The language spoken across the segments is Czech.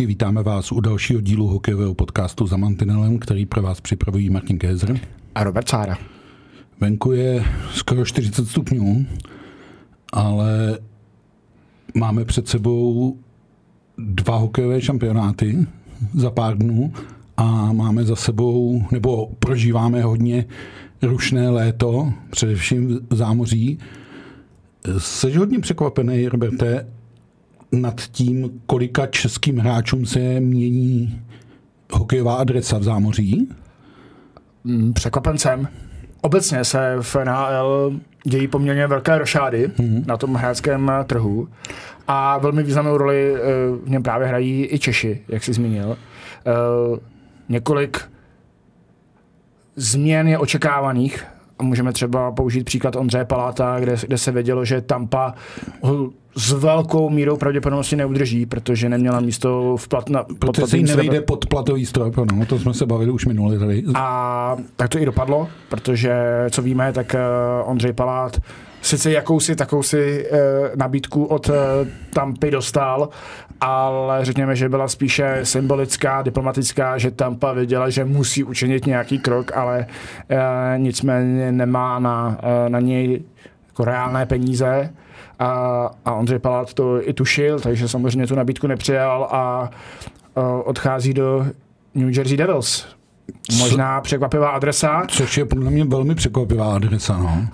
Posluchači, vítáme vás u dalšího dílu hokejového podcastu za Mantinelem, který pro vás připravují Martin Kézer a Robert Sára. Venku je skoro 40 stupňů, ale máme před sebou dva hokejové šampionáty za pár dnů a máme za sebou, nebo prožíváme hodně rušné léto, především v zámoří. Jsi hodně překvapený, Roberte, nad tím, kolika českým hráčům se mění hokejová adresa v zámoří? Mm, překvapen jsem. Obecně se v NHL dějí poměrně velké rošády mm-hmm. na tom hráčském trhu a velmi významnou roli eh, v něm právě hrají i Češi, jak jsi zmínil. Eh, několik změn je očekávaných a můžeme třeba použít příklad Ondřeje Paláta, kde, kde se vědělo, že Tampa ho s velkou mírou pravděpodobnosti neudrží, protože neměla místo v plat, na, Protože si nevejde pod platový strop, no, to jsme se bavili už minulý tady. A tak to i dopadlo, protože co víme, tak uh, Ondřej Palát sice jakousi takousi uh, nabídku od uh, Tampy dostal, ale řekněme, že byla spíše symbolická, diplomatická, že Tampa věděla, že musí učinit nějaký krok, ale uh, nicméně nemá na, uh, na něj jako reálné peníze a, a Ondřej Palát to i tušil, takže samozřejmě tu nabídku nepřijal a, a odchází do New Jersey Devils. Možná překvapivá adresa. Což je podle mě velmi překvapivá adresa, no.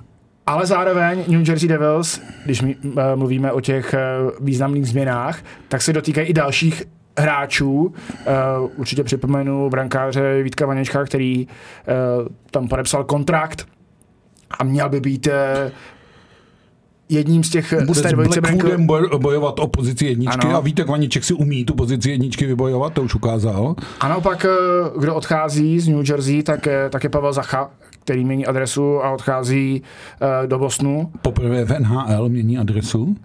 Ale zároveň New Jersey Devils, když my, uh, mluvíme o těch uh, významných změnách, tak se dotýkají i dalších hráčů. Uh, určitě připomenu brankáře Vítka Vaněčka, který uh, tam podepsal kontrakt a měl by být uh, jedním z těch Bude dvojice boj, bojovat o pozici jedničky ano. a víte, Vaniček si umí tu pozici jedničky vybojovat, to už ukázal. A naopak, eh, kdo odchází z New Jersey, tak, tak je Pavel Zacha, který mění adresu a odchází uh, do Bosnu. Poprvé v NHL mění adresu.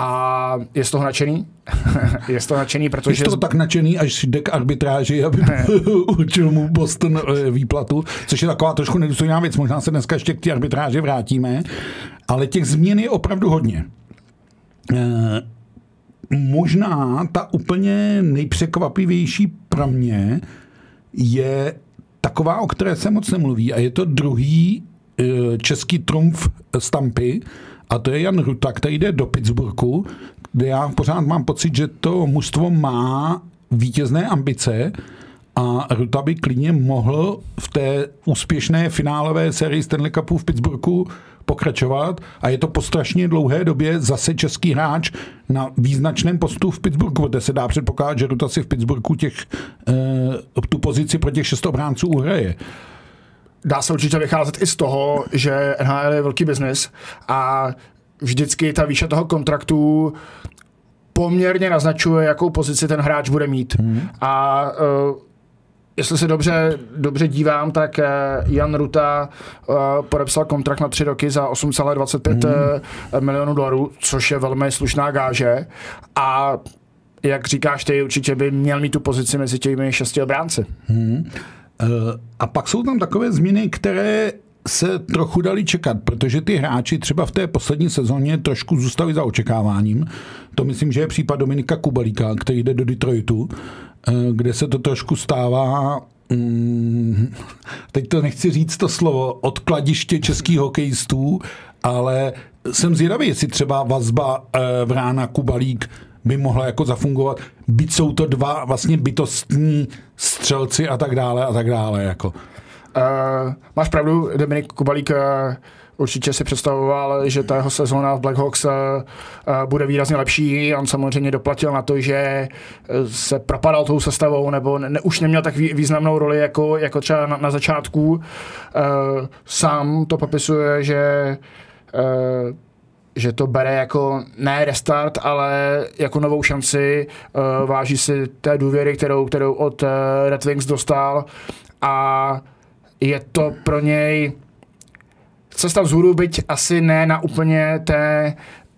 A je z toho nadšený? je z toho nadšený, protože... Je to tak nadšený, až jde k arbitráži, aby určil mu Boston eh, výplatu, což je taková trošku nedůstojná věc. Možná se dneska ještě k té arbitráži vrátíme, ale těch změn je opravdu hodně. E, možná ta úplně nejpřekvapivější pro mě je taková, o které se moc nemluví a je to druhý e, český trumf stampy a to je Jan Ruta, který jde do Pittsburghu, kde já pořád mám pocit, že to mužstvo má vítězné ambice a Ruta by klidně mohl v té úspěšné finálové sérii Stanley Cupu v Pittsburghu pokračovat. A je to po strašně dlouhé době zase český hráč na význačném postu v Pittsburghu, kde se dá předpokládat, že Ruta si v Pittsburghu těch, e, tu pozici pro těch šest obránců uhraje dá se určitě vycházet i z toho, že NHL je velký biznis a vždycky ta výše toho kontraktu poměrně naznačuje, jakou pozici ten hráč bude mít. Hmm. A uh, jestli se dobře, dobře dívám, tak uh, Jan Ruta uh, podepsal kontrakt na tři roky za 8,25 hmm. milionů dolarů, což je velmi slušná gáže. A jak říkáš ty, určitě by měl mít tu pozici mezi těmi šesti obránci. Hmm. A pak jsou tam takové změny, které se trochu dali čekat, protože ty hráči třeba v té poslední sezóně trošku zůstali za očekáváním. To myslím, že je případ Dominika Kubalíka, který jde do Detroitu, eh, kde se to trošku stává mm, teď to nechci říct to slovo, odkladiště českých hokejistů, ale jsem zvědavý, jestli třeba vazba eh, Vrána Kubalík by mohla jako zafungovat, byť jsou to dva vlastně bytostní střelci a tak dále a tak dále. Jako. Uh, máš pravdu, Dominik Kubalík uh, určitě si představoval, že ta jeho sezóna v Blackhawks uh, bude výrazně lepší. On samozřejmě doplatil na to, že se propadal tou sestavou, nebo ne, už neměl tak významnou roli jako, jako třeba na, na začátku. Uh, sám to popisuje, že uh, že to bere jako ne restart, ale jako novou šanci, uh, váží si té důvěry, kterou, kterou od uh, Red Wings dostal. A je to pro něj cesta vzhůru, byť asi ne na úplně té,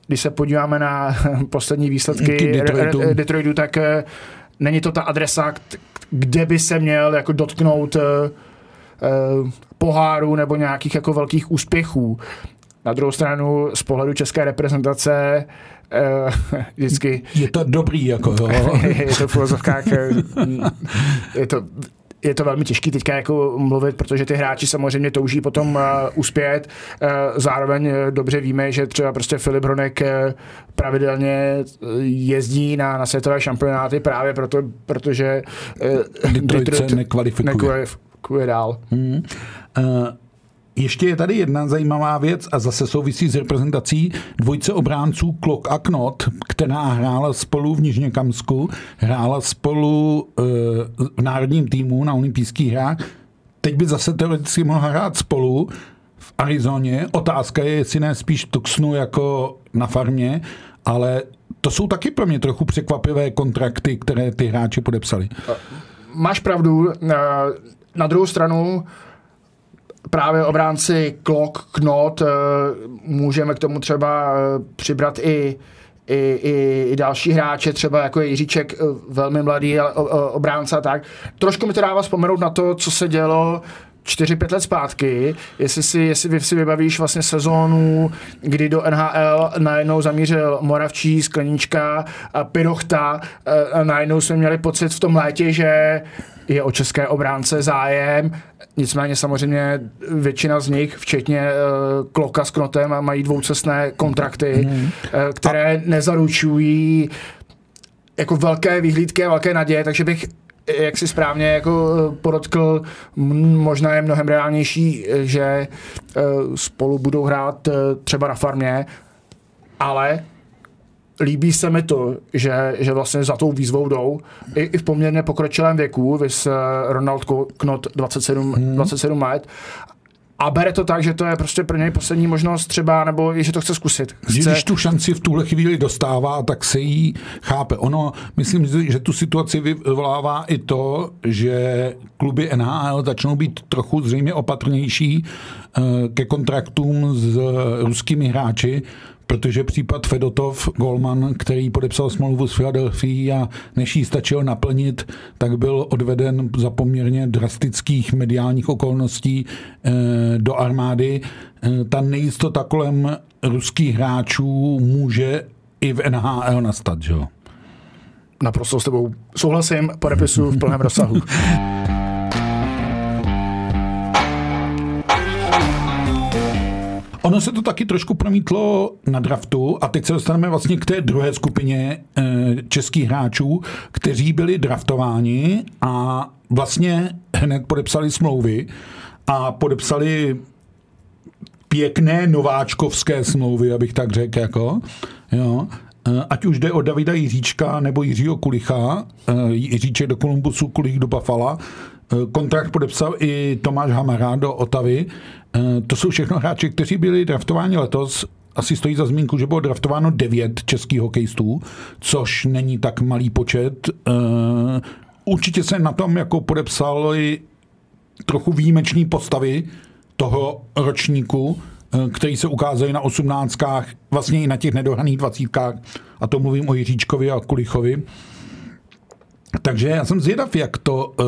když se podíváme na poslední výsledky Detroitu, Detroitu tak uh, není to ta adresa, kde by se měl jako dotknout uh, uh, poháru nebo nějakých jako velkých úspěchů Na druhou stranu z pohledu české reprezentace uh, vždycky... Je to dobrý, jako jo. je to v filozofkách, je to je to velmi těžké teďka jako mluvit, protože ty hráči samozřejmě touží potom uh, uspět. Uh, zároveň uh, dobře víme, že třeba prostě Filip Hronek uh, pravidelně jezdí na, na světové šampionáty právě proto, protože uh, Detroit, Detroit se nekvalifikuje. nekvalifikuje dál. Hmm. Uh, ještě je tady jedna zajímavá věc a zase souvisí s reprezentací dvojce obránců Klok a Knot, která hrála spolu v Nižněkamsku, hrála spolu e, v národním týmu na olympijských hrách. Teď by zase teoreticky mohla hrát spolu v Arizoně. Otázka je, jestli ne spíš tuxnu jako na farmě, ale to jsou taky pro mě trochu překvapivé kontrakty, které ty hráči podepsali. Máš pravdu. Na druhou stranu právě obránci Klok, Knot, eh, můžeme k tomu třeba eh, přibrat i i, i, i další hráče, třeba jako Jiříček, eh, velmi mladý obránce a tak. Trošku mi to dává vzpomenout na to, co se dělo 4-5 let zpátky, jestli si, jestli si vybavíš vlastně sezónu, kdy do NHL najednou zamířil Moravčí, Sklenička a Pirochta, a najednou jsme měli pocit v tom létě, že je o české obránce zájem, nicméně samozřejmě většina z nich, včetně uh, Kloka s Knotem, mají dvoucestné kontrakty, mm. uh, které nezaručují jako velké vyhlídky a velké naděje, takže bych jak si správně jako eh, podotkl, možná je mnohem reálnější, že spolu budou hrát třeba na farmě, ale líbí se mi to, že, že vlastně za tou výzvou jdou i, i v poměrně pokročilém věku, vys Ronald Knot 27, hmm. 27 let a bere to tak, že to je prostě pro něj poslední možnost třeba, nebo že to chce zkusit. Chce... Když tu šanci v tuhle chvíli dostává, tak se jí chápe. Ono, myslím, že tu situaci vyvolává i to, že kluby NHL začnou být trochu zřejmě opatrnější eh, ke kontraktům s ruskými hráči, protože případ Fedotov, Golman, který podepsal smlouvu s Filadelfií a než jí stačil naplnit, tak byl odveden za poměrně drastických mediálních okolností eh, do armády. Eh, ta nejistota kolem ruských hráčů může i v NHL nastat, že jo? Naprosto s tebou souhlasím, podepisu v plném rozsahu. Ono se to taky trošku promítlo na draftu a teď se dostaneme vlastně k té druhé skupině e, českých hráčů, kteří byli draftováni a vlastně hned podepsali smlouvy a podepsali pěkné nováčkovské smlouvy, abych tak řekl, jako, jo. Eh, ať už jde o Davida Jiříčka nebo Jiřího Kulicha, eh, Jiříček do Kolumbusu, Kulich do Buffalo, kontrakt podepsal i Tomáš Hamara do Otavy, Eh, to jsou všechno hráči, kteří byli draftováni letos. Asi stojí za zmínku, že bylo draftováno devět českých hokejistů, což není tak malý počet. Eh, určitě se na tom jako podepsali trochu výjimečné postavy toho ročníku, eh, který se ukázaly na osmnáctkách, vlastně i na těch nedohraných dvacítkách, a to mluvím o Jiříčkovi a Kulichovi. Takže já jsem zvědav, jak to uh,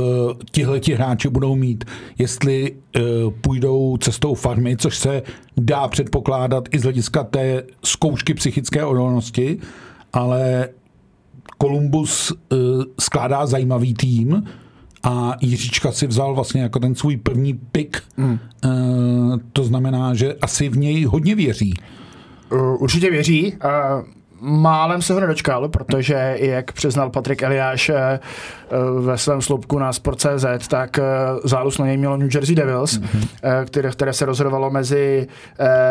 tihleti hráči budou mít, jestli uh, půjdou cestou farmy, což se dá předpokládat i z hlediska té zkoušky psychické odolnosti, ale Kolumbus uh, skládá zajímavý tým a Jiříčka si vzal vlastně jako ten svůj první pik. Mm. Uh, to znamená, že asi v něj hodně věří. Určitě věří. Uh málem se ho nedočkal, protože jak přiznal Patrik Eliáš eh, eh, ve svém sloupku na Sport.cz, tak eh, zálus na něj mělo New Jersey Devils, mm-hmm. které, které se rozhodovalo mezi,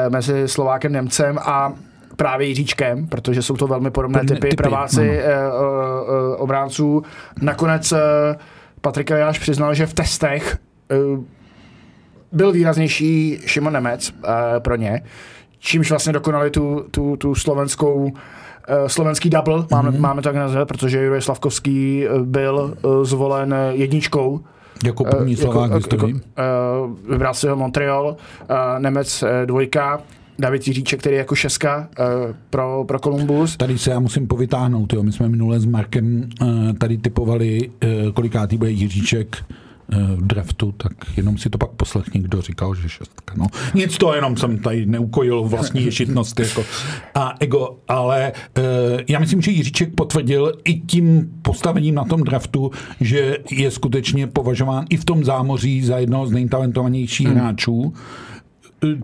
mezi Slovákem Němcem a právě Jiříčkem, protože jsou to velmi podobné typy, typy praváci no. obránců. Nakonec Patrik Eliáš přiznal, že v testech byl výraznější Šimon Nemec pro ně, čímž vlastně dokonali tu, tu, tu slovenskou slovenský double, máme, mm-hmm. máme tak nazvat, protože Juraj Slavkovský eh, byl eh, zvolen jedničkou jako první Slovák jako, jako, Vybral si ho Montreal, Nemec dvojka, David Jiříček, který je jako šeska pro, pro Columbus. Tady se já musím povytáhnout, jo. my jsme minule s Markem tady typovali, kolikátý bude Jiříček v draftu, tak jenom si to pak poslechni, kdo říkal, že šestka. No, nic to, jenom jsem tady neukojil vlastní ješitnost jako, a ego, ale uh, já myslím, že Jiříček potvrdil i tím postavením na tom draftu, že je skutečně považován i v tom zámoří za jednoho z nejtalentovanějších hmm. hráčů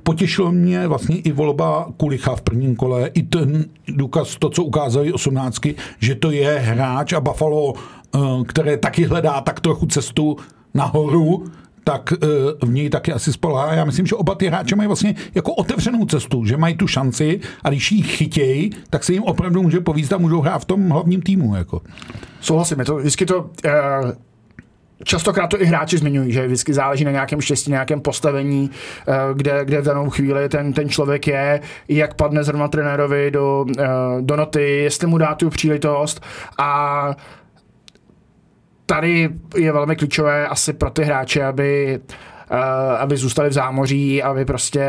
potěšilo mě vlastně i volba Kulicha v prvním kole, i ten důkaz, to, co ukázali osmnáctky, že to je hráč a Buffalo, eh, které taky hledá tak trochu cestu nahoru, tak eh, v něj taky asi spolehá. Já myslím, že oba ty hráče mají vlastně jako otevřenou cestu, že mají tu šanci a když ji chytějí, tak se jim opravdu může povízt a můžou hrát v tom hlavním týmu. Jako. Souhlasím, je to vždycky to uh Častokrát to i hráči zmiňují, že vždycky záleží na nějakém štěstí, nějakém postavení, eh, kde, kde v danou chvíli ten, ten člověk je, jak padne zrovna trenérovi do, do noty, jestli mu dá tu příležitost a tady je velmi klíčové asi pro ty hráče, aby, eh, aby zůstali v zámoří, aby prostě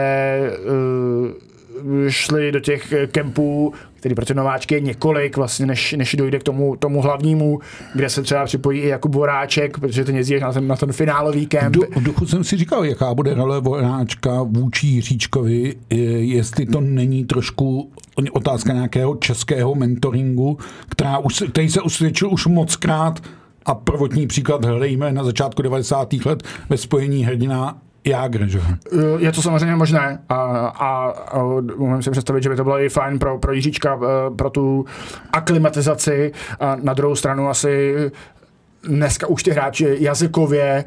šli do těch kempů, který pro ty nováčky je několik, vlastně, než, než dojde k tomu, tomu hlavnímu, kde se třeba připojí i Jakub Voráček, protože ten jezdí na ten, na ten finálový kemp. V duchu jsem si říkal, jaká bude role Voráčka vůči Jiříčkovi, jestli to není trošku otázka nějakého českého mentoringu, která už, který se usvědčil už moc krát a prvotní příklad hledejme na začátku 90. let ve spojení hrdina Jágr, že? Je to samozřejmě možné a, a, a můžeme si představit, že by to bylo i fajn pro, pro Jiříčka, eh, pro tu aklimatizaci. A na druhou stranu asi dneska už ty hráči jazykově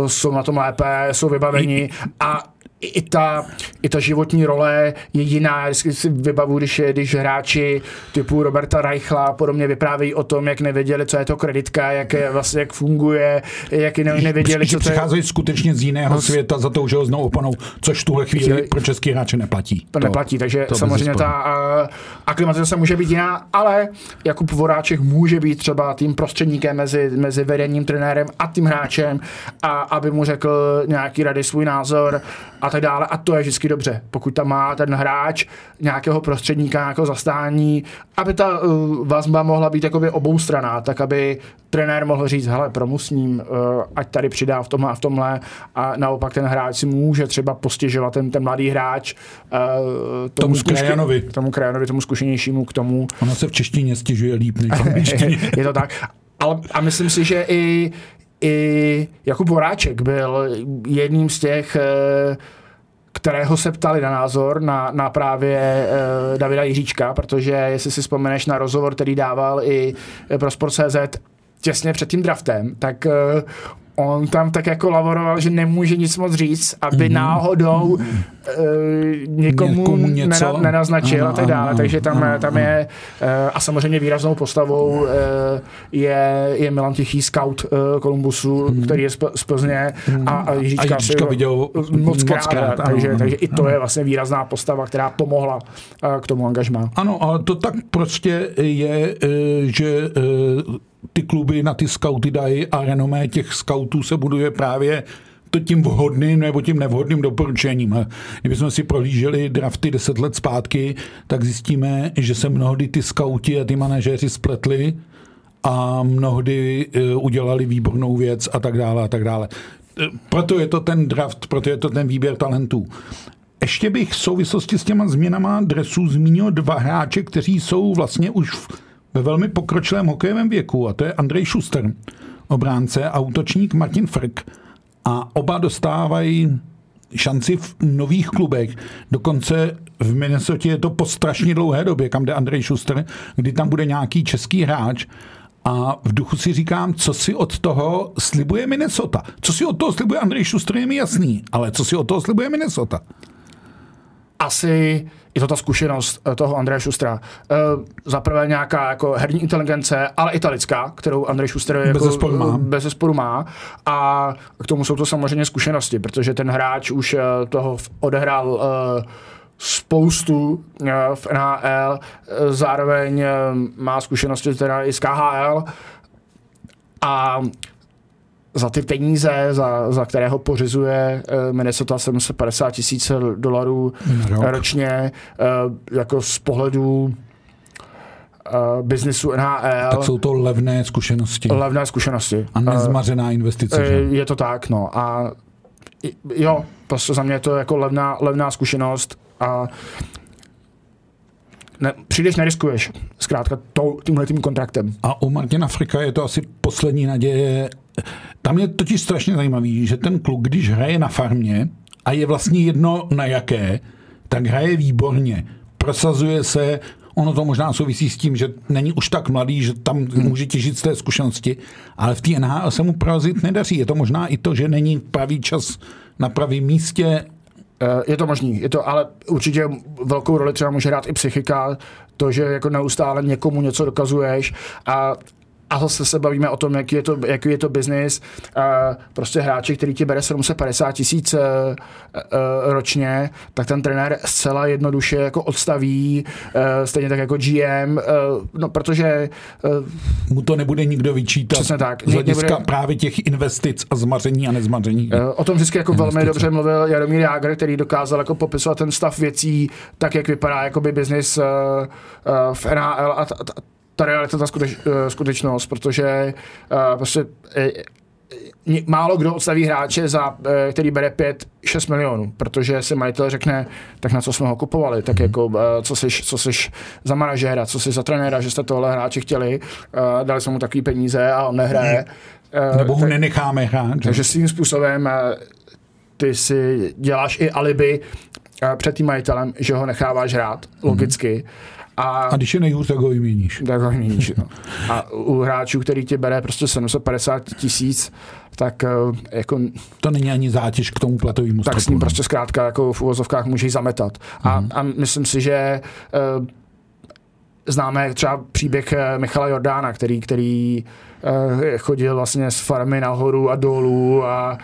uh, jsou na tom lépe, jsou vybaveni a i ta, i ta životní role je jiná. Vždycky si vybavu, když, když hráči typu Roberta Reichla a podobně vyprávějí o tom, jak nevěděli, co je to kreditka, jak, je, vlastně, jak funguje, jak ne, nevěděli, co to je. Přicházejí skutečně z jiného no, světa za tou znovu opanou, což v tuhle chvíli pro český hráče neplatí. To, neplatí, takže to samozřejmě ta uh, aklimatizace může být jiná, ale Jakub Voráček může být třeba tím prostředníkem mezi, mezi vedením, trenérem a tím hráčem, a aby mu řekl nějaký rady, svůj názor a tak dále. A to je vždycky dobře, pokud tam má ten hráč nějakého prostředníka, nějakého zastání, aby ta uh, vazba mohla být jakoby oboustranná, tak aby trenér mohl říct, hele, promusním, uh, ať tady přidá v tomhle a v tomhle a naopak ten hráč si může třeba postěžovat ten, ten mladý hráč uh, tomu, tomu krajanovi. tomu krajanovi, tomu zkušenějšímu k tomu. Ono se v češtině stěžuje líp než v Je to tak. Ale, a myslím si, že i, i Jakub Voráček byl jedním z těch uh, kterého se ptali na názor na, na právě uh, Davida Jiříčka, protože jestli si vzpomeneš na rozhovor, který dával i pro Sport.cz těsně před tím draftem, tak uh, on tam tak jako lavoroval, že nemůže nic moc říct, aby mm-hmm. náhodou uh, někomu, někomu něco? nenaznačil ano, a tak dále. Ano, Takže tam, ano, tam je, uh, a samozřejmě výraznou postavou uh, je, je Milan Tichý, scout uh, Kolumbusu, mm. který je z, z Plzně mm. a, a Jiříčka, a Jiříčka viděl moc krát. krát ano, takže, ano, takže ano, i to je vlastně výrazná postava, která pomohla k tomu angažmá. Ano, ale to tak prostě je, že ty kluby na ty skauty dají a renomé těch skautů se buduje právě to tím vhodným nebo tím nevhodným doporučením. Kdybychom si prohlíželi drafty deset let zpátky, tak zjistíme, že se mnohdy ty skauti a ty manažéři spletli a mnohdy e, udělali výbornou věc a tak dále a tak dále. E, proto je to ten draft, proto je to ten výběr talentů. Ještě bych v souvislosti s těma změnama dresů zmínil dva hráče, kteří jsou vlastně už v ve velmi pokročilém hokejovém věku a to je Andrej Schuster, obránce a útočník Martin Frk. A oba dostávají šanci v nových klubech. Dokonce v Minnesota je to po strašně dlouhé době, kam jde Andrej Schuster, kdy tam bude nějaký český hráč a v duchu si říkám, co si od toho slibuje Minnesota. Co si od toho slibuje Andrej Schuster, je mi jasný, ale co si od toho slibuje Minnesota? Asi je to ta zkušenost eh, toho Andreje Šustra. Eh, za prvé nějaká jako herní inteligence, ale italická, kterou Andrej Šuster jako, bez, má. bez zesporu má. A k tomu jsou to samozřejmě zkušenosti, protože ten hráč už eh, toho odehrál spoustu v NHL, zároveň má zkušenosti teda i z KHL a za ty peníze, za, za kterého pořizuje uh, Minnesota 750 tisíc dolarů Rok. ročně, uh, jako z pohledu uh, biznisu NHL. Tak jsou to levné zkušenosti. Levné zkušenosti. A nezmařená investice. Že? Je to tak, no. A jo, prostě za mě je to jako levná, levná zkušenost a ne, příliš neriskuješ, zkrátka tímhle tím kontraktem. A u Martina Frika je to asi poslední naděje. Tam je totiž strašně zajímavý, že ten kluk, když hraje na farmě a je vlastně jedno na jaké, tak hraje výborně. Prosazuje se, ono to možná souvisí s tím, že není už tak mladý, že tam hmm. může těžit z té zkušenosti, ale v té NHL se mu prorazit nedaří. Je to možná i to, že není pravý čas na pravém místě, Eh, je to možný, je to, ale určitě velkou roli třeba může hrát i psychika, to, že jako neustále někomu něco dokazuješ a a zase se bavíme o tom, jaký je to, jaký je to biznis. Prostě hráči, který ti bere 750 tisíc eh, eh, ročně, tak ten trenér zcela jednoduše jako odstaví, eh, stejně tak jako GM, no protože... Mu to nebude nikdo vyčítat přesně tak. z hlediska nebude, právě těch investic a zmaření a nezmaření. O tom vždycky jako investice. velmi dobře mluvil Jaromír Jágr, který dokázal jako popisovat ten stav věcí, tak jak vypadá jakoby biznis v NHL a, ta realita, ta skuteč, eh, skutečnost, protože uh, prostě uh, málo kdo odstaví hráče, za, uh, který bere 5-6 milionů, protože si majitel řekne, tak na co jsme ho kupovali, tak jako uh, co jsi, co jsi za manažéra, co jsi za trenéra, že jste tohle hráče chtěli, uh, dali jsme mu takový peníze a on nehraje. Uh, Nebo ho tak, nenecháme hrát. Takže svým způsobem uh, ty si děláš i alibi uh, před tím majitelem, že ho necháváš hrát, logicky. Mm-hmm a, a když je nejhůř, tak ho vyměníš. Tak ho vyměníš. No. A u hráčů, který ti bere prostě 750 tisíc, tak uh, jako... To není ani zátěž k tomu platovému Tak s ním prostě zkrátka jako v uvozovkách můžeš zametat. A, mm. a myslím si, že uh, známe třeba příběh eh, Michala Jordána, který, který uh, chodil vlastně z farmy nahoru a dolů a,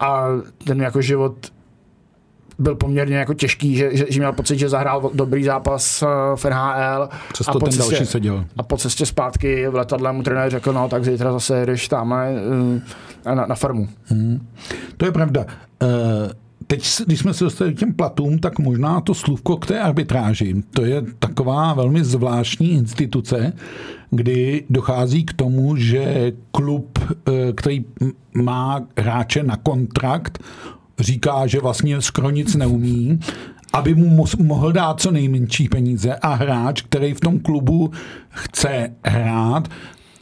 a ten jako život byl poměrně jako těžký, že, že, že měl pocit, že zahrál dobrý zápas eh, v NHL. Přesto a po ten cestě, další seděl. A po cestě zpátky v letadle mu trenér řekl, no tak zítra zase jdeš tam eh, na, na farmu. Hmm. To je pravda. Uh teď, když jsme se dostali k těm platům, tak možná to slůvko k té arbitráži. To je taková velmi zvláštní instituce, kdy dochází k tomu, že klub, který má hráče na kontrakt, říká, že vlastně skoro nic neumí, aby mu mohl dát co nejmenší peníze a hráč, který v tom klubu chce hrát,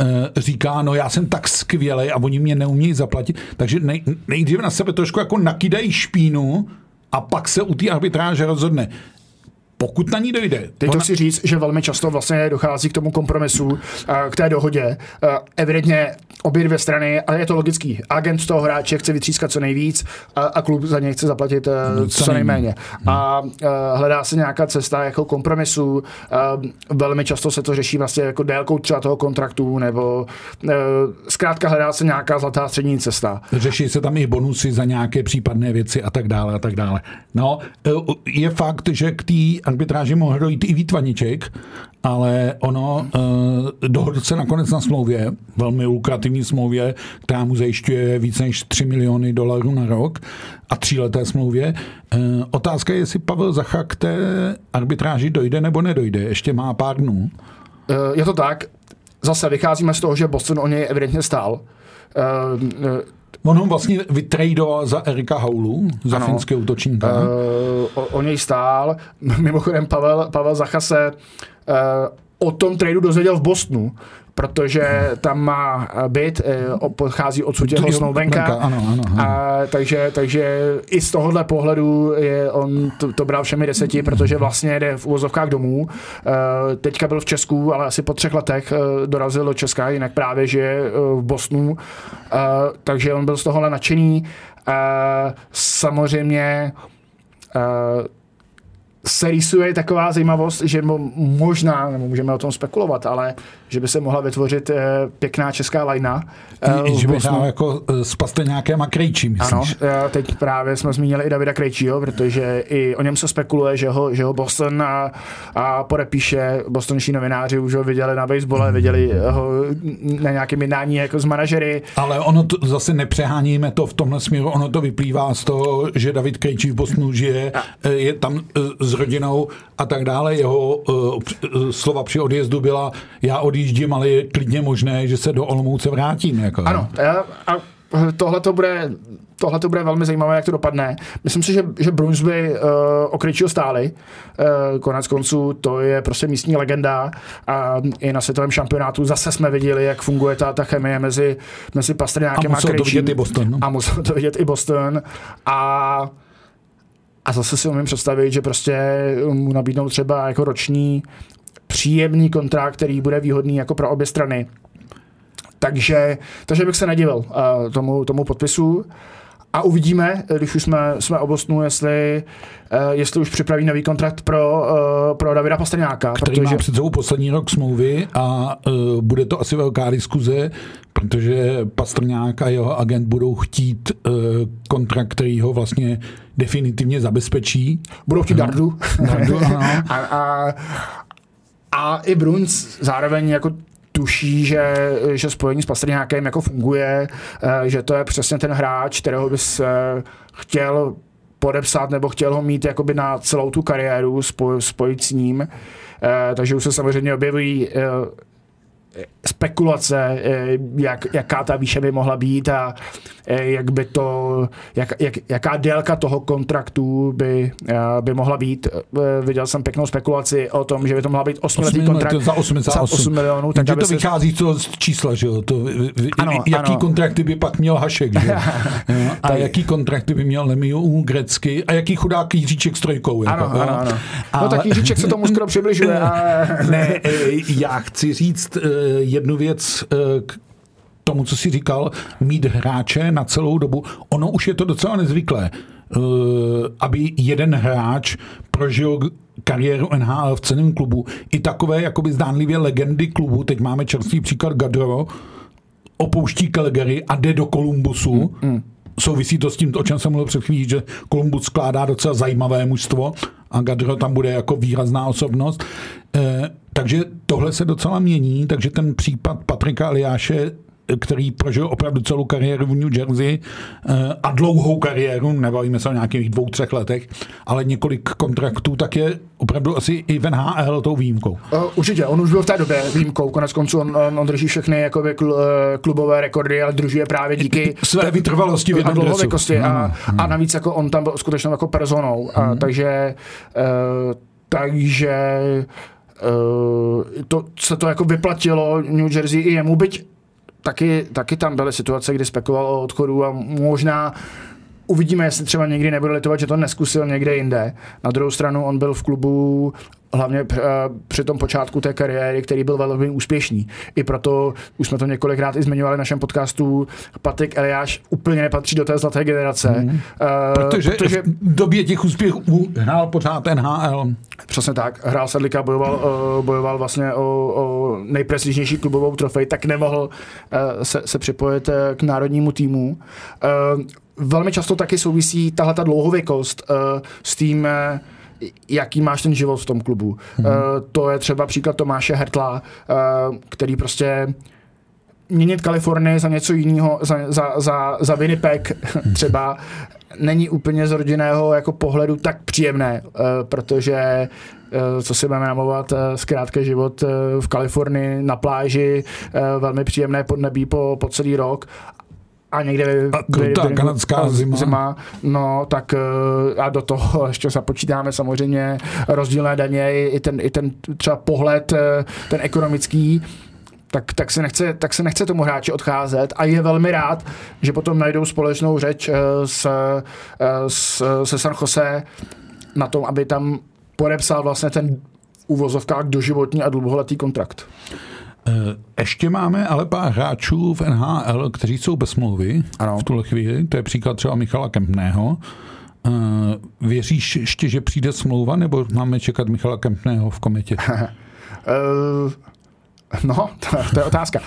eh, říká, no já jsem tak skvělý a oni mě neumějí zaplatit, takže nej, nejdřív na sebe trošku jako nakydají špínu a pak se u té arbitráže rozhodne pokud na ní dojde. Teď to si říct, že velmi často vlastně dochází k tomu kompromisu, eh, k té dohodě. Eh, evidentně obě dvě strany, ale je to logický. Agent toho hráče chce vytřískat co nejvíc a, a klub za něj chce zaplatit uh, co nejméně. Hmm. A hledá se nějaká cesta jako kompromisu. Velmi často se to řeší vlastně jako délkou třeba toho kontraktu, nebo zkrátka hledá se nějaká zlatá střední cesta. Řeší se tam i bonusy za nějaké případné věci a tak dále a tak dále. No, je fakt, že k té arbitráži mohl dojít i výtvaniček, ale ono uh, dohodl se nakonec na smlouvě, velmi lukrativní smlouvě, která mu zajišťuje více než 3 miliony dolarů na rok a tříleté smlouvě. Uh, otázka je, jestli Pavel Zacha k té arbitráži dojde nebo nedojde. Ještě má pár dnů. Uh, je to tak. Zase vycházíme z toho, že Boston o něj evidentně stál. On ho vlastně vytradoval za Erika Haulu, za ano. finského útočníka. Uh, o, o něj stál. Mimochodem Pavel, Pavel Zacha se uh, o tom tradu dozvěděl v Bostonu, protože tam má byt, eh, pochází od jeho snoubenka. Ano, ano, ano. A, takže, takže i z tohohle pohledu je on to, to bral všemi deseti, protože vlastně jde v uvozovkách domů. Eh, teďka byl v Česku, ale asi po třech letech eh, dorazil do Česka, jinak právě žije v Bosnu. Takže on byl z tohohle nadšený. Samozřejmě se rýsuje taková zajímavost, že možná, nebo můžeme o tom spekulovat, ale že by se mohla vytvořit eh, pěkná česká lajna. Eh, že by jako eh, z nějaké Makrejčí, myslíš? Ano, teď právě jsme zmínili i Davida Krejčího, protože i o něm se spekuluje, že ho, že ho Boston a, a podepíše, bostonští novináři už ho viděli na basebole, viděli ho na nějakém jednání jako z manažery. Ale ono to, zase nepřeháníme to v tomhle směru, ono to vyplývá z toho, že David Krejčí v Bostonu žije, a. je tam z rodinou a tak dále. Jeho uh, slova při odjezdu byla, já odjíždím, ale je klidně možné, že se do Olomouce vrátím. Jako, ano, já, a tohle to bude tohle to bude velmi zajímavé, jak to dopadne. Myslím si, že, že Bruins by uh, o Krejčího stáli. Uh, konec konců to je prostě místní legenda a i na světovém šampionátu zase jsme viděli, jak funguje ta, ta chemie mezi, mezi Pastrňákem a, a Krejčím. to vidět i Boston. No? A musel to vidět i Boston. A a zase si umím představit, že prostě mu nabídnou třeba jako roční příjemný kontrakt, který bude výhodný jako pro obě strany. Takže, takže bych se nedivil uh, tomu, tomu podpisu. A uvidíme, když už jsme, jsme o Bostonu, jestli, uh, jestli už připraví nový kontrakt pro, uh, pro Davida Pastrňáka. Který protože... má před sebou poslední rok smlouvy a uh, bude to asi velká diskuze, protože Pastrňák a jeho agent budou chtít uh, kontrakt, který ho vlastně definitivně zabezpečí. Budou chtít Dardu. Dardu ano. a, a, a i Bruns zároveň jako tuší, že, že spojení s Pastrňákem jako funguje, eh, že to je přesně ten hráč, kterého bys eh, chtěl podepsat nebo chtěl ho mít jakoby na celou tu kariéru, spoj, spojit s ním. Eh, takže už se samozřejmě objevují spekulace, jak, jaká ta výše by mohla být a jak by to, jak, jak, jaká délka toho kontraktu by, eh, by mohla být. Viděl jsem pěknou spekulaci o tom, že by to mohla být 8 letý kontrakt za 8, za 8. 8 milionů. Tak to se... vychází to z čísla, že jo? To, ano, jaký ano. kontrakty by pak měl Hašek, že? a jaký kontrakty by měl Lemiu Grecky a jaký chudák Jiříček s trojkou. Jako, ano, ano, ano. Ale... No tak Jiříček se tomu skoro přibližuje. Ale... ne, já chci říct jednu věc eh, tomu, co si říkal, mít hráče na celou dobu. Ono už je to docela nezvyklé, eh, aby jeden hráč prožil kariéru NHL v celém klubu. I takové jakoby zdánlivě legendy klubu, teď máme čerstvý příklad Gadro, opouští Calgary a jde do Kolumbusu. Mm, mm. Souvisí to s tím, o čem jsem mluvil před chvílí, že Kolumbus skládá docela zajímavé mužstvo a Gadro tam bude jako výrazná osobnost. Eh, takže tohle se docela mění, takže ten případ Patrika Aliáše který prožil opravdu celou kariéru v New Jersey eh, a dlouhou kariéru, nebavíme se o nějakých dvou, třech letech, ale několik kontraktů, tak je opravdu asi i v NHL tou výjimkou. Uh, určitě, on už byl v té době výjimkou, konec konců on, on, on drží všechny jakoby kl, eh, klubové rekordy, ale drží je právě díky své vytrvalosti v a dlouhověkosti a, hmm. a navíc jako on tam byl skutečnou jako personou, hmm. a, takže uh, takže uh, to se to jako vyplatilo New Jersey i jemu, byť taky, taky tam byly situace, kdy spekuloval o odchodu a možná uvidíme, jestli třeba někdy nebude litovat, že to neskusil někde jinde. Na druhou stranu on byl v klubu hlavně uh, při tom počátku té kariéry, který byl velmi úspěšný. I proto, už jsme to několikrát i zmiňovali v našem podcastu, Patrik Eliáš úplně nepatří do té zlaté generace. Mm. Uh, protože, protože v době těch úspěchů hrál pořád NHL. Přesně tak. Hrál Sedlika, bojoval, uh, bojoval vlastně o, o nejprestižnější klubovou trofej, tak nemohl uh, se, se připojit k národnímu týmu. Uh, velmi často taky souvisí tahle ta dlouhověkost uh, s tím, uh, jaký máš ten život v tom klubu. Hmm. Uh, to je třeba příklad Tomáše Hertla, uh, který prostě měnit Kalifornii za něco jiného, za, za, za, za Winnipeg třeba, není úplně z rodinného jako pohledu tak příjemné, uh, protože co si budeme namovat, zkrátka život v Kalifornii na pláži, velmi příjemné podnebí po, po celý rok a někde a krutá kanadská zima. zima. No, tak eh, a do toho ještě započítáme samozřejmě rozdílné daně, i ten, i ten třeba pohled, eh, ten ekonomický, tak, tak, se nechce, tak se nechce tomu hráči odcházet a je velmi rád, že potom najdou společnou řeč eh, s, s, se San Jose na tom, aby tam podepsal vlastně ten uvozovkách doživotní a dlouholetý kontrakt. Eh, ještě máme ale pár hráčů v NHL, kteří jsou bez smlouvy ano. v tuhle chvíli. To je příklad třeba Michala Kempného. Eh, věříš ještě, že přijde smlouva, nebo máme čekat Michala Kempného v kometě? uh, no, to, to je otázka.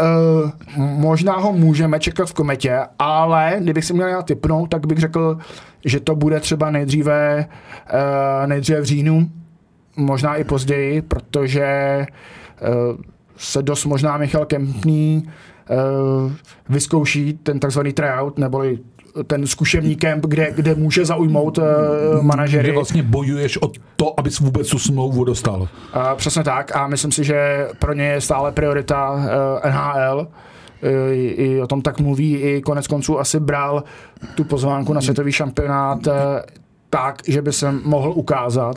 Uh, možná ho můžeme čekat v kometě, ale kdybych si měl já typnout, tak bych řekl, že to bude třeba nejdříve, uh, nejdříve v říjnu, možná i později, protože uh, se dost možná Michal Kempný uh, vyzkouší ten takzvaný tryout, neboli ten zkušební kemp, kde, kde může zaujmout uh, manažery. Kde vlastně bojuješ o to, abys vůbec tu smlouvu dostal. Uh, přesně tak a myslím si, že pro ně je stále priorita uh, NHL i, i o tom tak mluví, i konec konců asi bral tu pozvánku na světový šampionát tak, že by se mohl ukázat.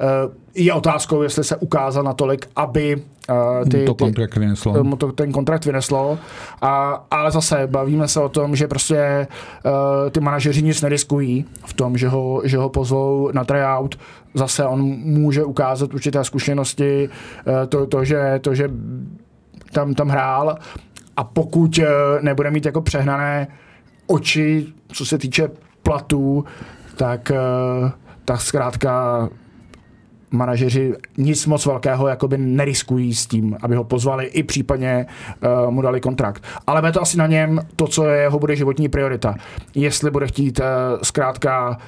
Eh, je otázkou, jestli se ukázal natolik, aby uh, ty, to kontrakt vyneslo. Ty, to, ten kontrakt vyneslo. A, ale zase bavíme se o tom, že prostě uh, ty manažeři nic neriskují v tom, že ho, že ho pozvou na tryout. Zase on může ukázat určité zkušenosti, uh, to, to, že, to, že tam, tam hrál a pokud uh, nebude mít jako přehnané oči, co se týče platů, tak, uh, tak zkrátka manažeři nic moc velkého jakoby neriskují s tím, aby ho pozvali i případně uh, mu dali kontrakt. Ale bude to asi na něm to, co je jeho bude životní priorita. Jestli bude chtít uh, zkrátka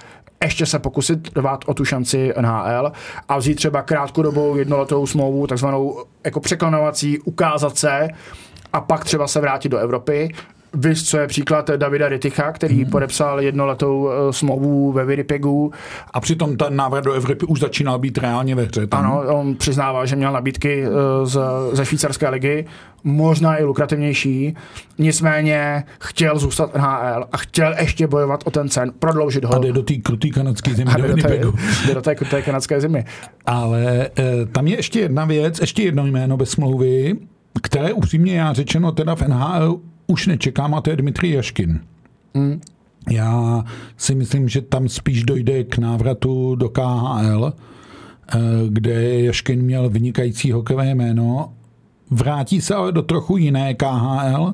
ještě se pokusit dát o tu šanci NHL a vzít třeba krátkodobou jednoletou smlouvu, takzvanou jako překlanovací, ukázat se a pak třeba se vrátit do Evropy Víš, co je příklad Davida Riticha, který hmm. podepsal jednoletou uh, smlouvu ve Winnipegu. A přitom ten návrat do Evropy už začínal být reálně ve hře. Tam. Ano, on přiznával, že měl nabídky uh, z, ze švýcarské ligy, možná i lukrativnější, nicméně chtěl zůstat NHL a chtěl ještě bojovat o ten cen, prodloužit ho. A jde do té kruté kanadské zimy do Winnipegu. Jde do té kruté kanadské zimy. Ale uh, tam je ještě jedna věc, ještě jedno jméno bez smlouvy, které upřímně já řečeno teda v NHL už nečekám a to je Dmitrij Jaškin. Mm. Já si myslím, že tam spíš dojde k návratu do KHL, eh, kde Jaškin měl vynikající hokejové jméno. Vrátí se ale do trochu jiné KHL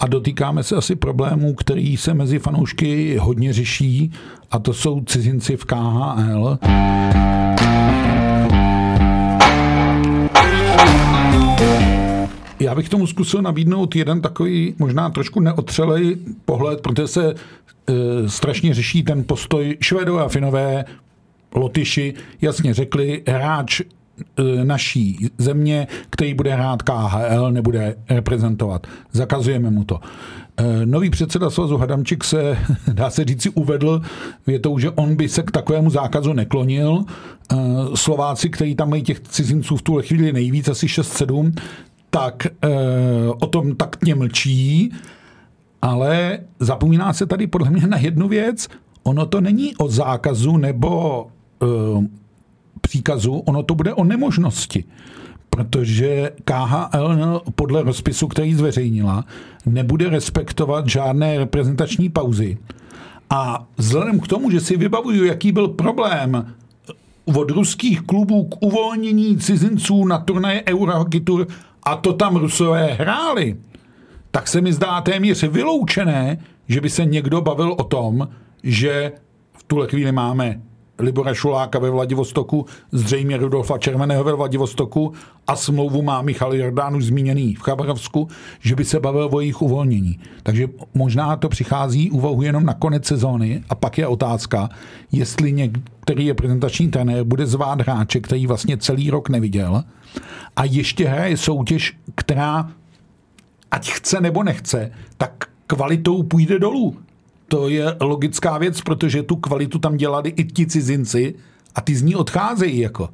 a dotýkáme se asi problémů, který se mezi fanoušky hodně řeší a to jsou cizinci v KHL. Já bych tomu zkusil nabídnout jeden takový možná trošku neotřelej pohled, protože se e, strašně řeší ten postoj Švedové a Finové, Lotyši jasně řekli, hráč e, naší země, který bude hrát KHL, nebude reprezentovat. Zakazujeme mu to. E, nový předseda svazu Hadamčik se, dá se říci, uvedl větou, že on by se k takovému zákazu neklonil. E, Slováci, kteří tam mají těch cizinců v tuhle chvíli nejvíc, asi 6-7, tak e, o tom taktně mlčí, ale zapomíná se tady podle mě na jednu věc. Ono to není o zákazu nebo e, příkazu, ono to bude o nemožnosti. Protože KHL podle rozpisu, který zveřejnila, nebude respektovat žádné reprezentační pauzy. A vzhledem k tomu, že si vybavuju, jaký byl problém od ruských klubů k uvolnění cizinců na turnaje Eurohockey Tour a to tam Rusové hráli, tak se mi zdá téměř vyloučené, že by se někdo bavil o tom, že v tuhle chvíli máme Libora Šuláka ve Vladivostoku, zřejmě Rudolfa Červeného ve Vladivostoku a smlouvu má Michal Jordán už zmíněný v Chabarovsku, že by se bavil o jejich uvolnění. Takže možná to přichází úvahu jenom na konec sezóny a pak je otázka, jestli některý reprezentační trenér bude zvát hráče, který vlastně celý rok neviděl a ještě hraje soutěž, která ať chce nebo nechce, tak kvalitou půjde dolů to je logická věc, protože tu kvalitu tam dělali i ti cizinci a ty z ní odcházejí jako.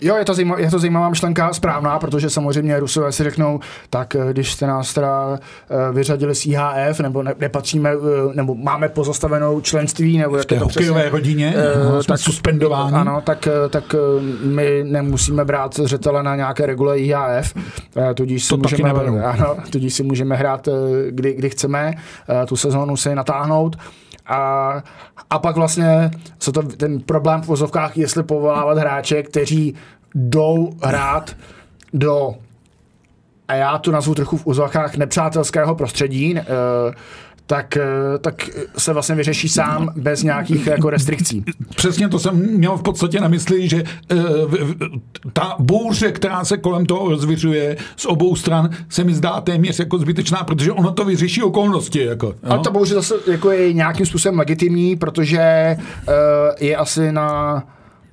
Jo, je to, zajímavá, je to zajímavá myšlenka, správná, protože samozřejmě Rusové si řeknou, tak eh, když jste nás teda eh, vyřadili z IHF, nebo ne, nepatříme, eh, nebo máme pozastavenou členství, nebo v té hokejové rodině, uh, tak suspendování. Ano, tak, tak my nemusíme brát zřetele na nějaké regule IHF, tudíž si, to můžeme, ano, tudíž si můžeme hrát, kdy, kdy chceme, tu sezónu si natáhnout. A, a pak vlastně co to, ten problém v vozovkách, jestli povolávat hráče, kteří jdou hrát do a já tu nazvu trochu v úzovkách nepřátelského prostředí, tak, tak se vlastně vyřeší sám bez nějakých jako restrikcí. Přesně to jsem měl v podstatě na mysli, že ta bouře, která se kolem toho rozvěřuje z obou stran, se mi zdá téměř jako zbytečná, protože ono to vyřeší okolnosti. Jako, A ta bouře zase jako je nějakým způsobem legitimní, protože je asi na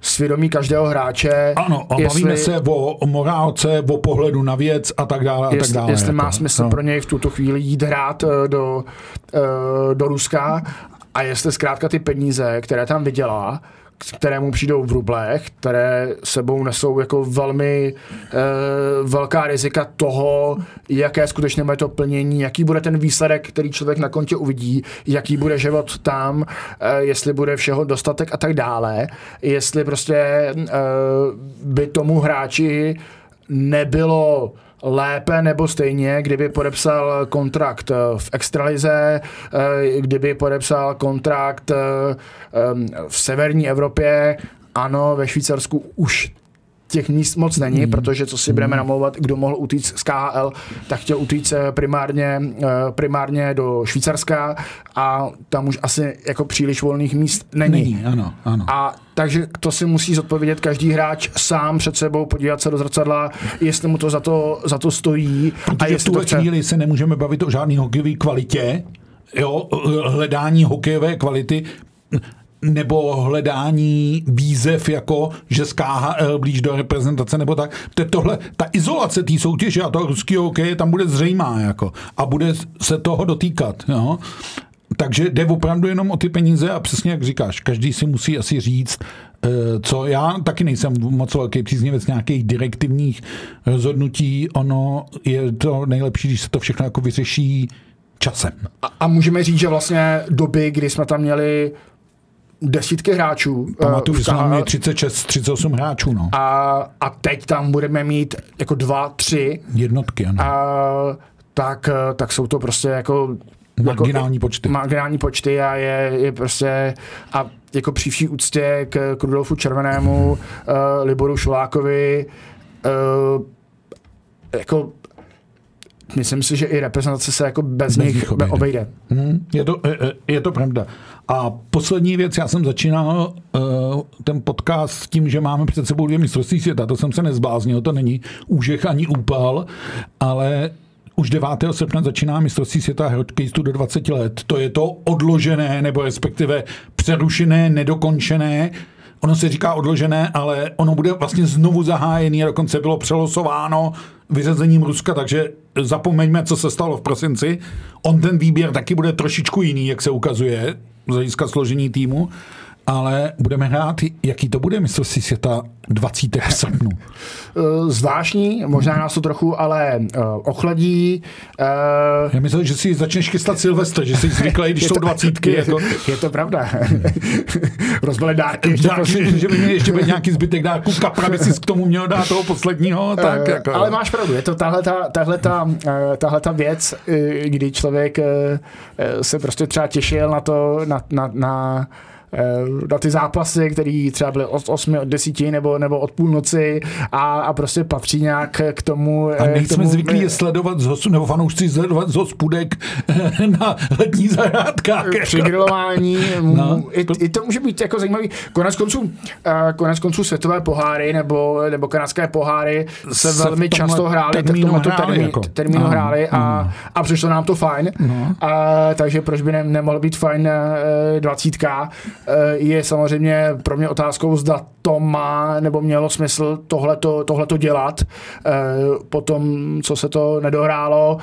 svědomí každého hráče. Ano, a jestli, bavíme se o morálce, o pohledu na věc a tak dále. A jestli, tak dále jestli jako. má smysl no. pro něj v tuto chvíli jít hrát eh, do, eh, do Ruska a jestli zkrátka ty peníze, které tam vydělá, kterému přijdou v rublech, které sebou nesou jako velmi e, velká rizika toho, jaké skutečně bude to plnění, jaký bude ten výsledek, který člověk na kontě uvidí, jaký bude život tam, e, jestli bude všeho dostatek a tak dále, jestli prostě e, by tomu hráči nebylo lépe nebo stejně, kdyby podepsal kontrakt eh, v extralize, eh, kdyby podepsal kontrakt eh, v severní Evropě, ano, ve Švýcarsku už těch míst moc není, mm. protože co si budeme namlouvat, kdo mohl utíct z KHL, tak chtěl utíct primárně, primárně do Švýcarska a tam už asi jako příliš volných míst není. Není, ano, ano. A takže to si musí zodpovědět každý hráč sám před sebou, podívat se do zrcadla, jestli mu to za to, za to stojí. Protože a jestli v tuhle chce... chvíli se nemůžeme bavit o žádné hokejové kvalitě, jo, hledání hokejové kvality nebo hledání výzev, jako že z KHL blíž do reprezentace nebo tak. To tohle, ta izolace té soutěže a toho ruského hokeje tam bude zřejmá jako, a bude se toho dotýkat. Jo? Takže jde opravdu jenom o ty peníze a přesně jak říkáš, každý si musí asi říct, eh, co já taky nejsem moc velký příznivec nějakých direktivních rozhodnutí, ono je to nejlepší, když se to všechno jako vyřeší časem. A, a můžeme říct, že vlastně doby, kdy jsme tam měli desítky hráčů. Eh, Pamatuju, že jsme měli 36, 38 hráčů. No. A, a teď tam budeme mít jako dva, tři. Jednotky, ano. A, tak, eh, tak jsou to prostě jako Marginální jako, počty. Marginální počty a je, je prostě a jako při vší úctě k, k Rudolfu Červenému, uh, Liboru Šulákovi, uh, jako myslím si, že i reprezentace se jako bez, bez nich obejde. obejde. Hmm, je, to, je, je to pravda. A poslední věc, já jsem začínal uh, ten podcast s tím, že máme před sebou dvě mistrovství světa, to jsem se nezbláznil, to není úžech ani úpal, ale už 9. srpna začíná mistrovství světa hokejistů do 20 let. To je to odložené, nebo respektive přerušené, nedokončené. Ono se říká odložené, ale ono bude vlastně znovu zahájený a dokonce bylo přelosováno vyřazením Ruska, takže zapomeňme, co se stalo v prosinci. On ten výběr taky bude trošičku jiný, jak se ukazuje, z hlediska složení týmu ale budeme hrát, jaký to bude mistrovství světa 20. srpnu. Eh, zvláštní, možná nás to trochu ale uh, ochladí. Uh, Já myslím, že si začneš chystat Silvestr, že jsi zvyklý, když jsou dvacítky. Je, jako. je to pravda. Rozbali dárky. Ještě dárky že by měl ještě být nějaký zbytek dárků. Kapra by si k tomu měl dát toho posledního. Tak, uh, jako. Ale máš pravdu, je to tahle ta, tahle ta, tahle ta věc, kdy člověk se prostě třeba těšil na to, na, na, na na ty zápasy, které třeba byly od 8, od 10 nebo, nebo od půlnoci a, a prostě patří nějak k tomu. A eh, nejsme tomu, zvyklí je sledovat z hosu, nebo fanoušci sledovat z hospudek na letní zahrádkách. Při grilování. No. I, I, to může být jako zajímavý. Konec konců, eh, konec konců světové poháry nebo, nebo kanadské poháry se, se velmi často hrály, termínu hráli, termín, jako. termínu hráli a, a přišlo nám to fajn. No. A, takže proč by ne, nemohl být fajn dvacítka Eh, je samozřejmě pro mě otázkou, zda to má nebo mělo smysl tohleto, tohleto dělat eh, po tom, co se to nedohrálo.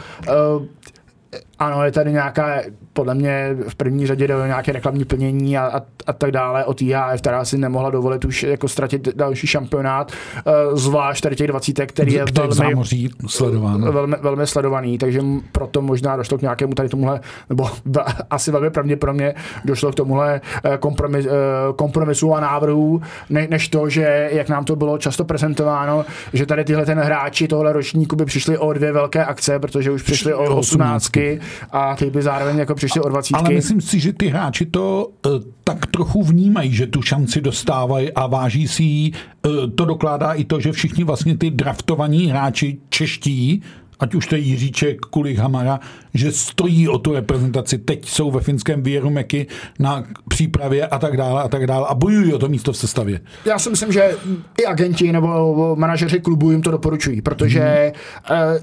Eh, ano, je tady nějaká podle mě v první řadě jde o nějaké reklamní plnění a, a, a tak dále od IHF, která si nemohla dovolit už jako ztratit další šampionát, uh, zvlášť tady těch 20, který je velmi, sledovaný. Velmi, velmi sledovaný, takže proto možná došlo k nějakému tady tomuhle, nebo asi velmi pravděpodobně došlo k tomuhle eh, kompromis, eh, kompromisu a návrhu, ne, než to, že jak nám to bylo často prezentováno, že tady tyhle ten hráči tohle ročníku by přišli o dvě velké akce, protože už přišli o 18 a ty by zároveň jako přišli o 20. Ale myslím si, že ty hráči to uh, tak trochu vnímají, že tu šanci dostávají a váží si ji. Uh, to dokládá i to, že všichni vlastně ty draftovaní hráči čeští, ať už to je Jiříček, Kulik, Hamara, že stojí o tu reprezentaci. Teď jsou ve finském Věrumeky na přípravě a tak dále a tak dále a bojují o to místo v sestavě. Já si myslím, že i agenti nebo manažeři klubu jim to doporučují, protože hmm.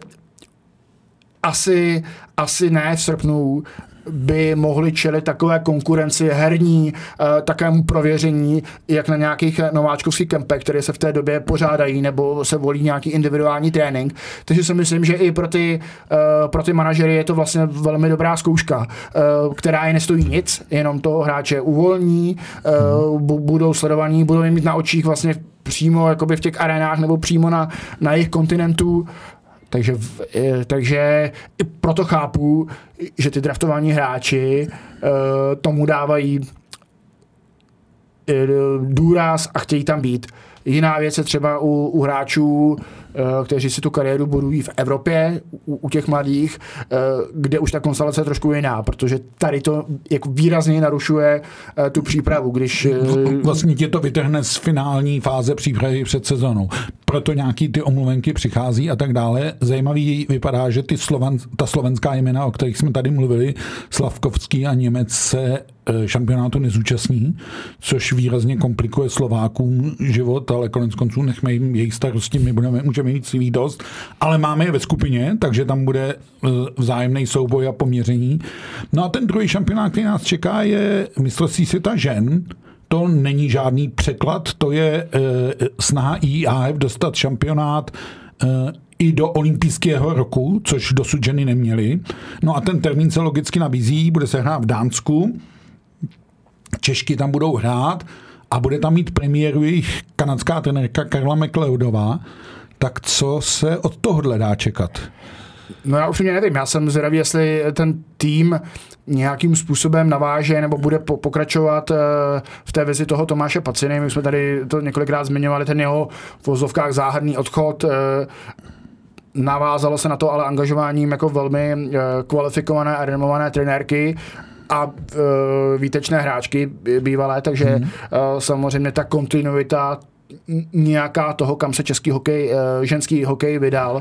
Asi, asi ne v srpnu by mohli čelit takové konkurenci herní, uh, takému prověření, jak na nějakých nováčkovských kempech, které se v té době pořádají, nebo se volí nějaký individuální trénink. Takže si myslím, že i pro ty, uh, pro ty manažery je to vlastně velmi dobrá zkouška, která je nestojí nic, jenom toho hráče uvolní, budou sledovaní, budou mít na očích vlastně přímo jakoby v těch arenách nebo přímo na, na jejich kontinentu. Takže, takže i proto chápu, že ty draftovaní hráči uh, tomu dávají důraz a chtějí tam být. Jiná věc je třeba u, u hráčů, kteří si tu kariéru budují v Evropě u, u těch mladých, eh, kde už ta konstelace je trošku jiná, protože tady to jako výrazně narušuje eh, tu přípravu, když... Vlastně tě to vytrhne z finální fáze přípravy před sezónou. Proto nějaký ty omluvenky přichází a tak dále. Zajímavý vypadá, že ty Slovan, ta slovenská jména, o kterých jsme tady mluvili, Slavkovský a Němec se šampionátu nezúčastní, což výrazně komplikuje Slovákům život, ale konec konců nechme jim jejich starosti, my budeme, můžeme mít svých dost, ale máme je ve skupině, takže tam bude eh, vzájemný souboj a poměření. No a ten druhý šampionát, který nás čeká, je mistrovství světa žen, to není žádný překlad, to je e, snaha IAF dostat šampionát e, i do olympijského roku, což dosud ženy neměly. No a ten termín se logicky nabízí, bude se hrát v Dánsku, Češky tam budou hrát a bude tam mít premiéru jejich kanadská trenérka Karla McLeodová, tak co se od tohohle dá čekat? No já už mě nevím, já jsem zvědavý, jestli ten tým nějakým způsobem naváže nebo bude po- pokračovat uh, v té vizi toho Tomáše Paciny. My jsme tady to několikrát zmiňovali, ten jeho v vozovkách záhadný odchod. Uh, navázalo se na to ale angažováním jako velmi uh, kvalifikované a renomované trenérky a uh, výtečné hráčky bývalé, takže hmm. uh, samozřejmě ta kontinuita nějaká toho, kam se český hokej, uh, ženský hokej vydal,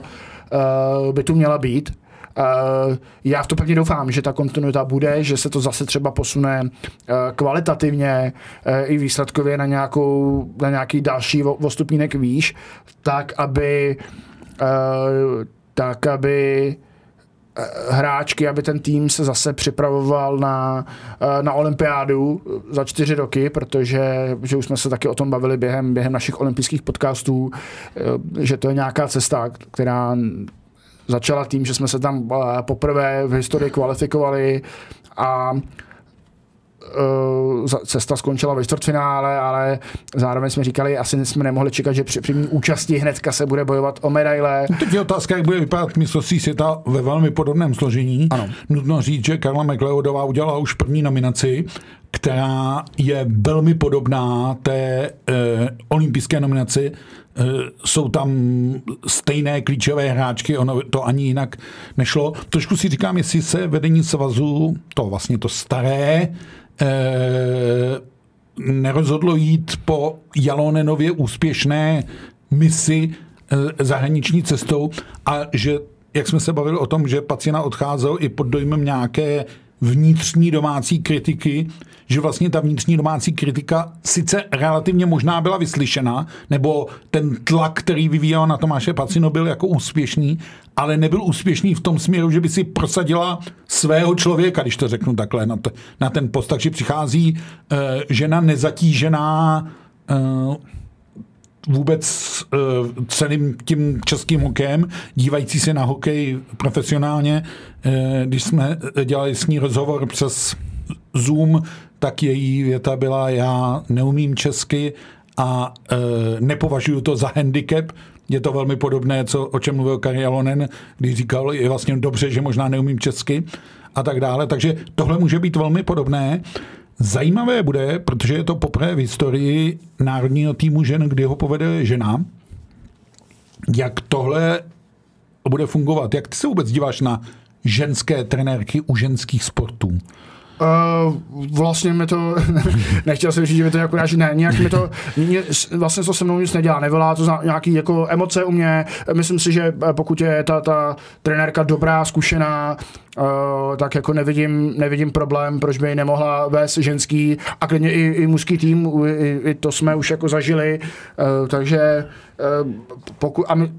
uh, by tu měla být. Uh, já v to pevně doufám, že ta kontinuita bude, že se to zase třeba posune kvalitativně i výsledkově na, nějakou, na nějaký další postupnínek výš, tak aby tak aby hráčky, aby ten tým se zase připravoval na, eh, na olympiádu za čtyři roky, protože že už jsme se taky o tom bavili během, během našich olympijských podcastů, eh, že to je nějaká cesta, která začala tím, že jsme se tam eh, poprvé v historii kvalifikovali a cesta skončila ve čtvrtfinále, ale zároveň jsme říkali, asi jsme nemohli čekat, že při první účasti hnedka se bude bojovat o medaile. Teď je otázka, jak bude vypadat mistrovství světa ve velmi podobném složení. Ano. Nutno říct, že Karla McLeodová udělala už první nominaci, která je velmi podobná té eh, olympijské nominaci. Eh, jsou tam stejné klíčové hráčky, ono to ani jinak nešlo. Trošku si říkám, jestli se vedení svazu, to vlastně to staré, Eh, nerozhodlo jít po Jalonenově úspěšné misi eh, zahraniční cestou a že, jak jsme se bavili o tom, že Pacina odcházel i pod dojmem nějaké vnitřní domácí kritiky, že vlastně ta vnitřní domácí kritika sice relativně možná byla vyslyšena, nebo ten tlak, který vyvíjel na Tomáše Pacino, byl jako úspěšný, ale nebyl úspěšný v tom směru, že by si prosadila svého člověka, když to řeknu takhle, na, to, na ten post. Takže přichází uh, žena nezatížená uh, vůbec uh, celým tím českým hokejem, dívající se na hokej profesionálně. Uh, když jsme dělali s ní rozhovor přes Zoom, tak její věta byla, já neumím česky a uh, nepovažuji to za handicap, je to velmi podobné, co, o čem mluvil Kari Alonen, když říkal, je vlastně dobře, že možná neumím česky a tak dále. Takže tohle může být velmi podobné. Zajímavé bude, protože je to poprvé v historii národního týmu žen, kdy ho povede žena, jak tohle bude fungovat. Jak ty se vůbec díváš na ženské trenérky u ženských sportů? Uh, vlastně mi to, nechtěl jsem říct, že mi to jako ne, nějak mi to, mě, vlastně to se mnou nic nedělá, nevolá to za nějaký jako emoce u mě, myslím si, že eh, pokud je ta, ta trenérka dobrá, zkušená, Uh, tak jako nevidím, nevidím problém, proč by nemohla vést ženský a klidně i, i mužský tým, i, i to jsme už jako zažili, uh, takže uh, pokud, a my,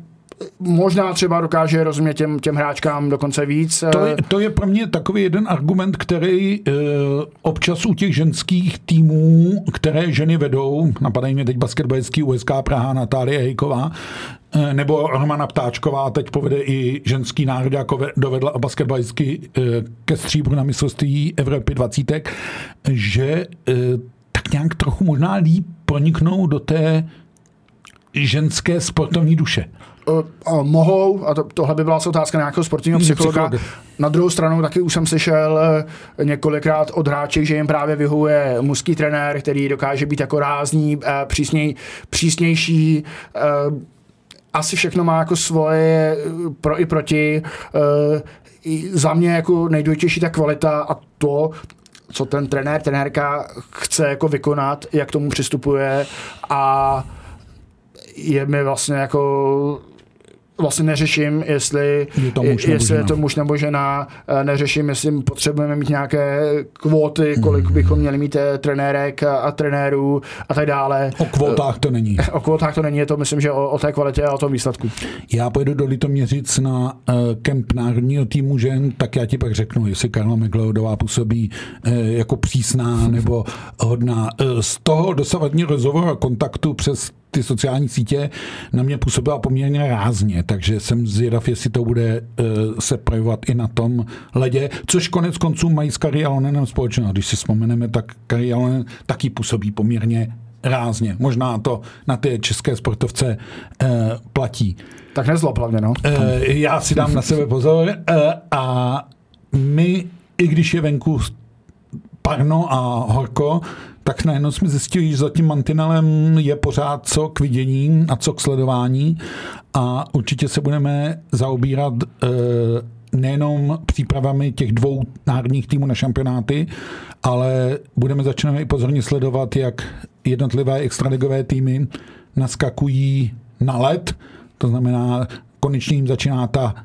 možná třeba dokáže rozumět těm, těm hráčkám dokonce víc. To je, to je pro mě takový jeden argument, který e, občas u těch ženských týmů, které ženy vedou, napadají mě teď basketbalistský USK Praha, Natálie Hejková, e, nebo Romana Ptáčková teď povede i ženský národ, jako dovedla basketbalistky e, ke stříbru na mistrovství Evropy 20, že e, tak nějak trochu možná líp proniknou do té ženské sportovní duše. Uh, mohou, a to, tohle by byla otázka nějakého sportovního psychologa. Na druhou stranu taky už jsem slyšel uh, několikrát od hráček, že jim právě vyhuje mužský trenér, který dokáže být jako rázný, uh, přísněj, přísnější, uh, asi všechno má jako svoje pro i proti. Za mě jako nejdůležitější ta kvalita a to, co ten trenér, trenérka chce jako vykonat, jak tomu přistupuje a je mi vlastně jako vlastně neřeším, jestli je to muž, jestli je to muž nebo žena, eh, neřeším, jestli potřebujeme mít nějaké kvóty, kolik mm. bychom měli mít eh, trenérek a, a trenérů a tak dále. O kvótách to není. O kvótách to není, je to myslím, že o, o té kvalitě a o tom výsledku. Já pojedu do Litoměřic na uh, kemp národního týmu žen, tak já ti pak řeknu, jestli Karla Megleodová působí uh, jako přísná nebo hodná. Uh, z toho dosavadního rozhovoru a kontaktu přes ty sociální sítě na mě působila poměrně rázně, takže jsem zvědav, jestli to bude uh, se projevovat i na tom ledě, což konec konců mají s Kari Alonenem společného. Když si vzpomeneme, tak Kari Alonen taky působí poměrně rázně. Možná to na ty české sportovce uh, platí. Tak nezlob hlavně, no. Uh, já si dám na sebe pozor uh, a my, i když je venku parno a horko, tak najednou jsme zjistili, že za tím mantinelem je pořád co k vidění a co k sledování. A určitě se budeme zaobírat e, nejenom přípravami těch dvou národních týmů na šampionáty, ale budeme začínat i pozorně sledovat, jak jednotlivé extraligové týmy naskakují na led, to znamená, konečně jim začíná ta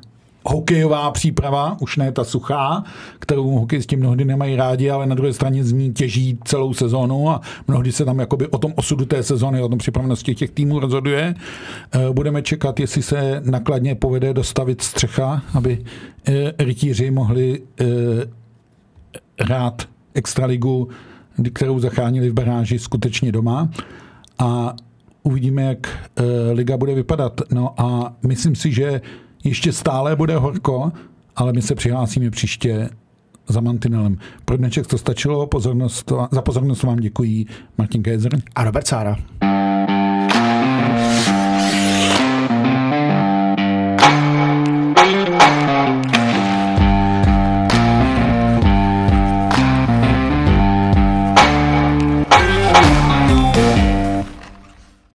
hokejová příprava, už ne ta suchá, kterou hokejisti mnohdy nemají rádi, ale na druhé straně z ní těží celou sezónu a mnohdy se tam jakoby o tom osudu té sezóny, o tom připravenosti těch týmů rozhoduje. Eh, budeme čekat, jestli se nakladně povede dostavit střecha, aby eh, rytíři mohli eh, hrát extraligu, kterou zachránili v baráži skutečně doma. A uvidíme, jak liga bude vypadat. No a myslím si, že ještě stále bude horko, ale my se přihlásíme příště za mantinelem. Pro dneček to stačilo, pozornost, za pozornost vám děkuji Martin Kézer a Robert Sára.